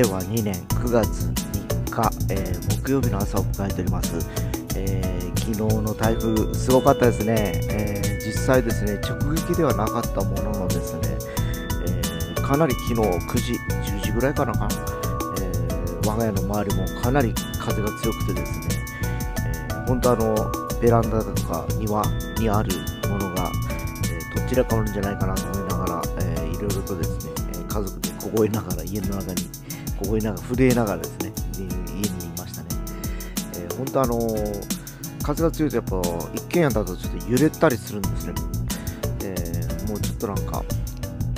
令和2年9月3日、えー、木曜日の朝を迎えております、えー、昨日の台風すごかったですね、えー、実際ですね直撃ではなかったもののですね、えかなり昨日9時10時ぐらいかな。かな、え我が家の周りもかなり風が強くてですね、え本当あのベランダとか庭にあるものが、えどちらかあるんじゃないかなと思いながら、えいろいろとですね家族で凍えながら家の中に凍えながら震えながらですね家にいましたね、えー、本当あの、風が強いとやっぱ一軒家だとちょっと揺れたりするんですね、えー、もうちょっとなんか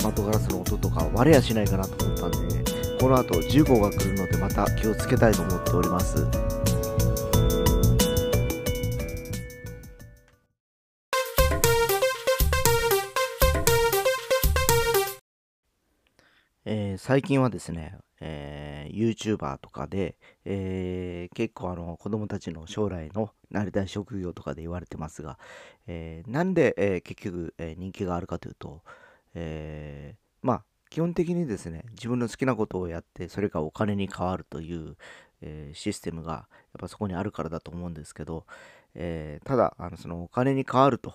窓ガラスの音とか割れやしないかなと思ったんでこの後10号が来るのでまた気をつけたいと思っております。最近はですね、えー、YouTuber とかで、えー、結構あの子供たちの将来のなりたい職業とかで言われてますが、えなんで、え結局、え人気があるかというと、えまあ基本的にですね自分の好きなことをやってそれがお金に変わるという、えシステムがやっぱそこにあるからだと思うんですけど、えただあのそのお金に変わると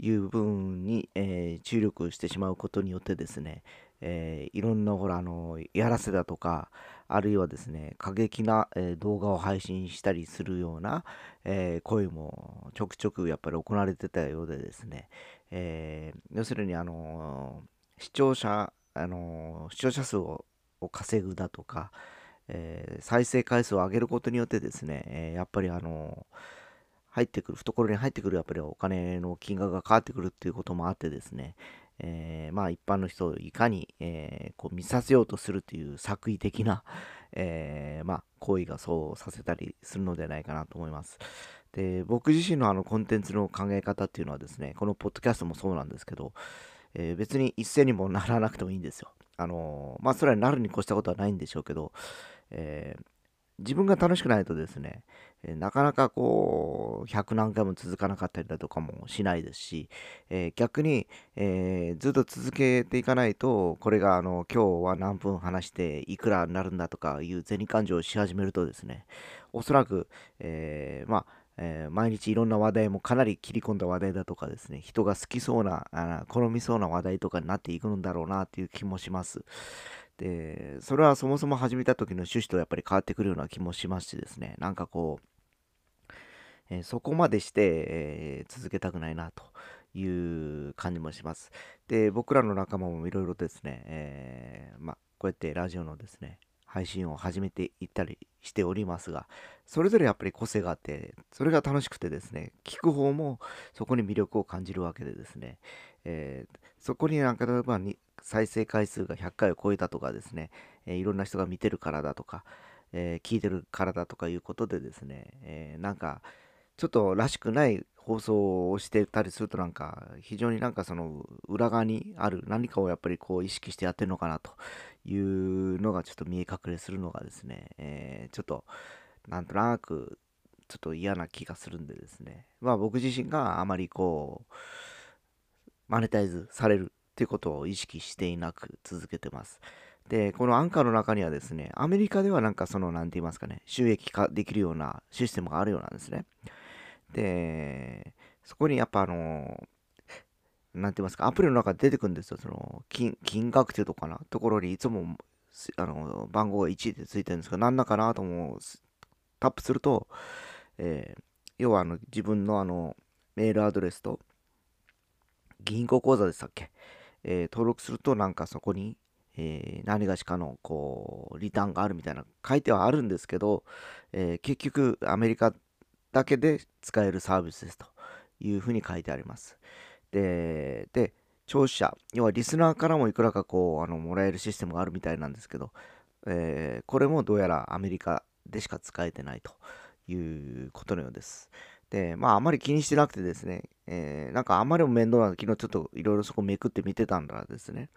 いう部分に、え注力してしまうことによってですね、えー、いろんなほらあのやらせだとかあるいはですね過激な、えー、動画を配信したりするような、えー、行為もちょくちょくやっぱり行われてたようでですね、え要するにあの視聴者あの視聴者数を稼ぐだとか、え再生回数を上げることによってですね、えやっぱりあの入ってくる懐に入ってくるやっぱりお金の金額が変わってくるっていうこともあってですね、えー、まあ一般の人をいかに、えー、こう見させようとするという作為的な、えー、まあ行為がそうさせたりするのではないかなと思います。で僕自身のあのコンテンツの考え方っていうのはですねこのポッドキャストもそうなんですけど、え別に一斉にもならなくてもいいんですよ。あのまあそれはなるに越したことはないんでしょうけど、え自分が楽しくないとですね、えなかなかこう、100何回も続かなかったりだとかもしないですし、えー、逆に、えー、ずっと続けていかないと、これがあの、今日は何分話していくらになるんだとかいう銭勘定をし始めるとですね、おそらく、えー、まあ、え、毎日いろんな話題もかなり切り込んだ話題だとかですね、人が好きそうな、あ好みそうな話題とかになっていくんだろうなっていう気もします。で、それはそもそも始めた時の趣旨とやっぱり変わってくるような気もしますしですね、なんかこう、えー、そこまでして、えー、続けたくないなという感じもします。で、僕らの仲間もいろいろですね、えー、まあ、こうやってラジオのですね、配信を始めていったりしておりますが、それぞれやっぱり個性があって、それが楽しくてですね、聞く方もそこに魅力を感じるわけでですね、えー、そこになんか例えばに再生回数が100回を超えたとかですね、えー、いろんな人が見てるからだとか、えー、聞いてるからだとかいうことでですね、え、なんかちょっとらしくない放送をしてたりするとなんか非常になんかその裏側にある何かをやっぱりこう意識してやってるのかなというのがちょっと見え隠れするのがですね、えー、ちょっとなんとなくちょっと嫌な気がするんでですねまあ僕自身があまりこうマネタイズされるっていうことを意識していなく続けてます。で、このアンカーの中にはですね、アメリカではなんかその、なんて言いますかね、収益化できるようなシステムがあるようなんですね。で、そこにやっぱあの、なんて言いますか、アプリの中で出てくるんですよ。その、金、金額っていうとかな、ところにいつも、あの、番号が1でついてるんですが、何だかなと思う、タップすると、えー、要はあの、自分のあの、メールアドレスと、銀行口座でしたっけ、えー、登録するとなんかそこに、えー、何がしかのこうリターンがあるみたいな書いてはあるんですけど、えー、結局アメリカだけで使えるサービスですというふうに書いてあります。で、で聴取者、要はリスナーからもいくらかこうあのもらえるシステムがあるみたいなんですけど、えー、これもどうやらアメリカでしか使えてないということのようです。で、まあ、あまり気にしてなくてですね、えー、なんかあんまりも面倒なので、昨日ちょっといろいろそこめくって見てたんだらですね。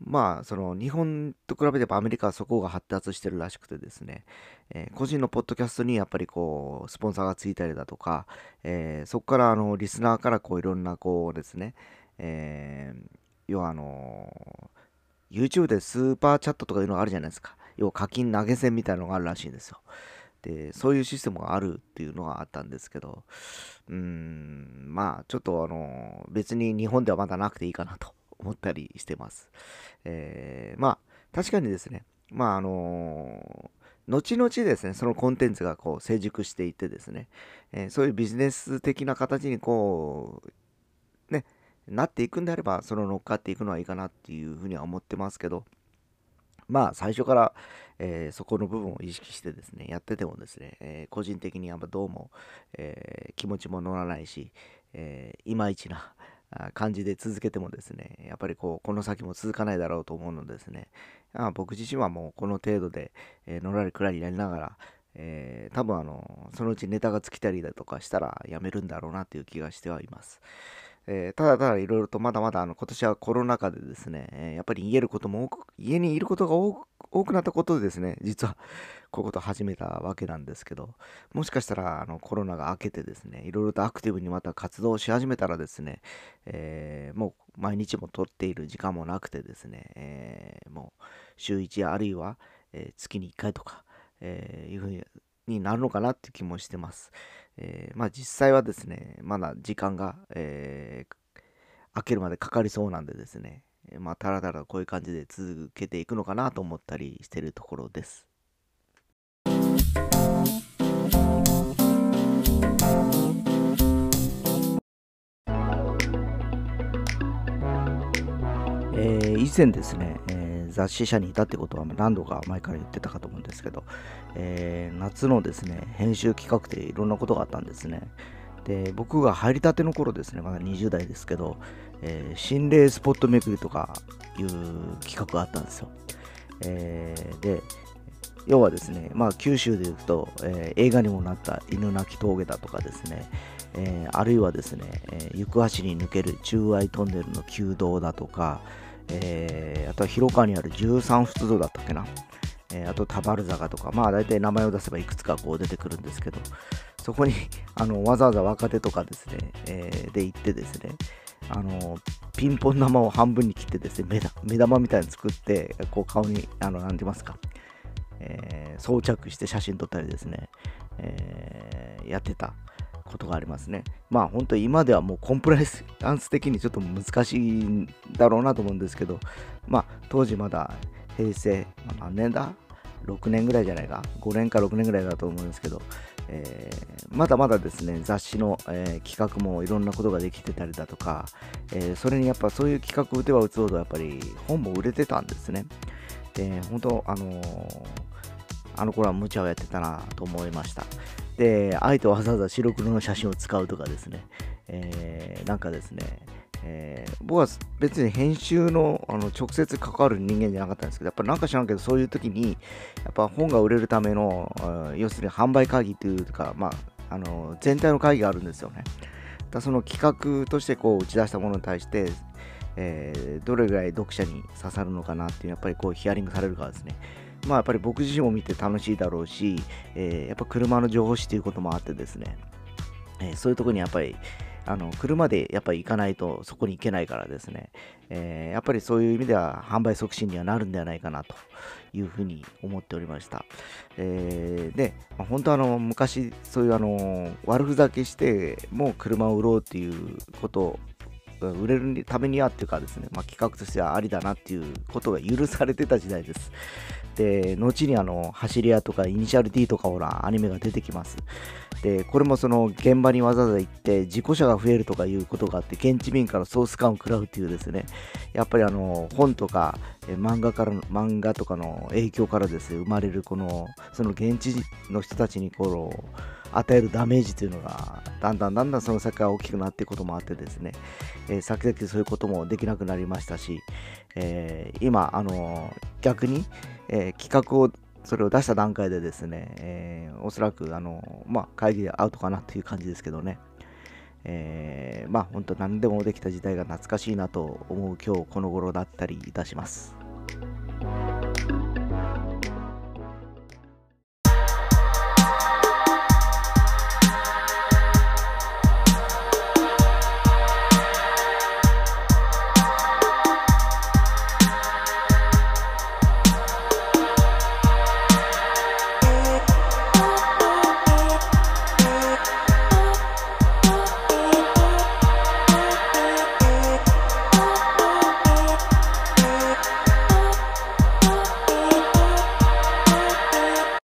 まあ、その日本と比べてアメリカはそこが発達してるらしくてですね、えー、個人のポッドキャストにやっぱりこう、スポンサーがついたりだとか、えー、そこからあの、リスナーからこう、いろんなこうですね、えー、要はあの YouTube でスーパーチャットとかいうのがあるじゃないですか。要は課金投げ銭みたいなのがあるらしいんですよ。で、そういうシステムがあるっていうのがあったんですけど、うん、まあ、ちょっとあの、別に日本ではまだなくていいかなと思ったりしてます。えー、まあ、確かにですね、まああの後々ですね、そのコンテンツがこう成熟していってですね、えー、そういうビジネス的な形にこう、ね、なっていくんであれば、その乗っかっていくのはいいかなっていうふうには思ってますけど、まあ最初から、えー、そこの部分を意識してですね、やっててもですね、えー、個人的にはどうも、えー、気持ちも乗らないし、えいまいちな感じで続けてもですね、やっぱりこう、この先も続かないだろうと思うのですね、あ僕自身はもうこの程度で、えのらりくらりやりながら、え多分あの、そのうちネタが尽きたりだとかしたらやめるんだろうなという気がしてはいます。えー、ただただいろいろとまだまだあの今年はコロナ禍でですね、えー、やっぱり言えることも多く、家にいることが多くなったことでですね、実はこういうことを始めたわけなんですけど、もしかしたらあのコロナが明けてですね、いろいろとアクティブにまた活動し始めたらですね、えー、もう毎日も撮っている時間もなくてですね、えもう週1あるいは、え月に1回とか、えいうふうになるのかなって気もしてます。えー、まあ実際はですね、まだ時間が、えー、明けるまでかかりそうなんでですね、まあたらたらこういう感じで続けていくのかなと思ったりしてるところです。ー、以前ですね、えー雑誌社にいたってことは何度か前から言ってたかと思うんですけど、えー、夏のですね、編集企画でいろんなことがあったんですね。で、僕が入りたての頃ですね、まだ20代ですけど、え、心霊スポット巡りとかいう企画があったんですよ。えー、で、要はですね、まあ、九州でいうと、えー、映画にもなった犬鳴峠だとかですね、えー、あるいはですね、えー、行橋に抜ける中愛トンネルの旧道だとか、えー、あとは広川にある13仏像だったっけな、えー、あと田原坂とか、まあ大体名前を出せばいくつかこう出てくるんですけど、そこに あのわざわざ若手とかですね、えー、で行ってですね、あのピンポン玉を半分に切ってですね、目玉みたいに作って、こう顔に、あの、なんて言いますか、えー、装着して写真撮ったりですね、えー、やってた。ことがありますね。まあ本当今ではもうコンプライアンス的にちょっと難しいんだろうなと思うんですけど、まあ当時まだ平成、まあ、何年だ ?6 年ぐらいじゃないか ?5 年か6年ぐらいだと思うんですけど、えー、まだまだですね、雑誌の、えー、企画もいろんなことができてたりだとか、えー、それにやっぱそういう企画打てば打つほどやっぱり本も売れてたんですね。で、本当あのあの頃は無茶をやってたなと思いました。で、あえてわざわざ白黒の写真を使うとかですね、えー、なんかですね、えー、僕は別に編集のあの直接関わる人間じゃなかったんですけど、やっぱりなんか知らんけど、そういう時に、やっぱ本が売れるための、要するに販売会議というか、まあ、あの全体の会議があるんですよね。だその企画としてこう打ち出したものに対して、えー、どれぐらい読者に刺さるのかなっていう、やっぱりこうヒアリングされるかですね。まあやっぱり僕自身も見て楽しいだろうし、えー、やっぱ車の情報誌ということもあってですね、えー、そういうとこにやっぱりあの車でやっぱり行かないとそこに行けないからですね、えー、やっぱりそういう意味では販売促進にはなるんではないかなというふうに思っておりました。えー、で、まあ、本当あの昔そういうあの悪ふざけしてもう車を売ろうっていうこと売れるためにはっていうかですね、まあ、企画としてはありだなっていうことが許されてた時代です。で、後にあの、走り屋とかイニシャル D とかほら、アニメが出てきます。で、これもその現場にわざわざ行って、事故車が増えるとかいうことがあって、現地民からソース感を食らうっていうですね、やっぱりあの、本とか、え漫画からの、漫画とかの影響からですね、生まれるこの、その現地の人たちにこう、与えるダメージというのがだんだんだんだんその先が大きくなっていくこともあってですね、えー、先々そういうこともできなくなりましたし、えー、今、あのー、逆に、え企画をそれを出した段階でですね、えおそらく、あのまあ、会議でアウトかなという感じですけどね、えまあ本当何でもできた時代が懐かしいなと思う今日この頃だったりいたします。